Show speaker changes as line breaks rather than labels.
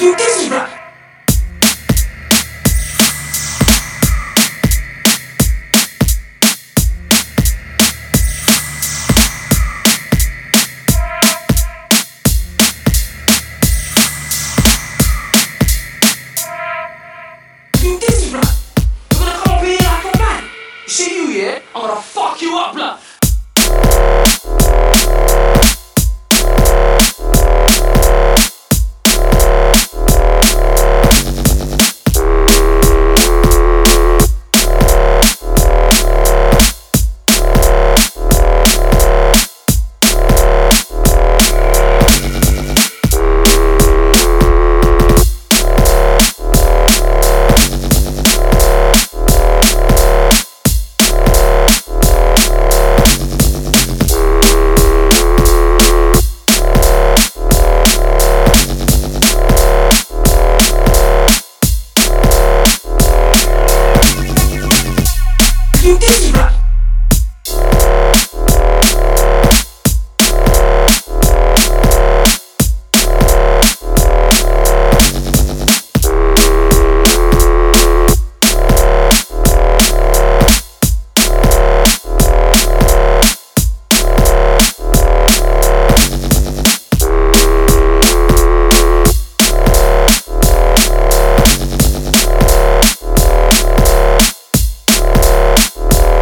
Muntezima. Muntezima. You're gonna come up here like a man. See you, yeah? I'm gonna fuck you up, blood. you